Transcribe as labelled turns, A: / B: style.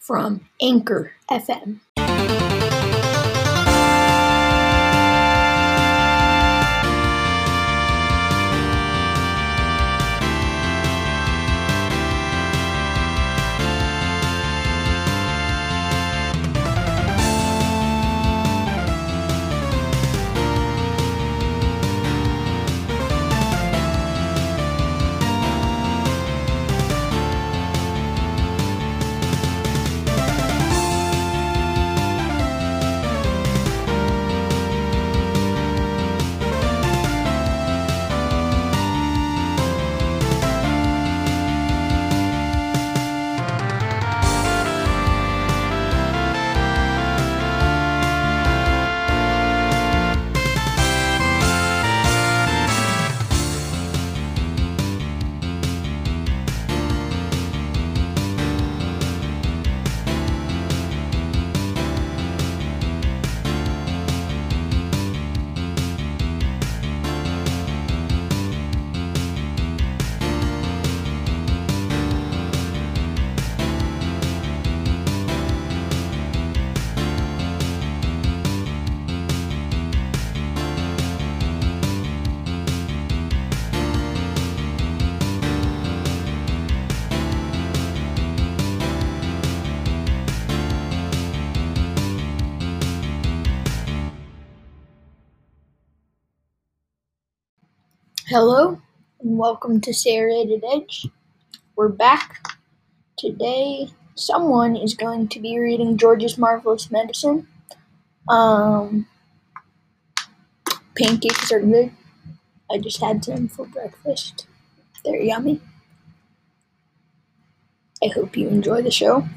A: from Anchor FM. Hello and welcome to Serrated Edge. We're back. Today, someone is going to be reading George's Marvelous Medicine. Um, pancakes are good. I just had some for breakfast. They're yummy. I hope you enjoy the show.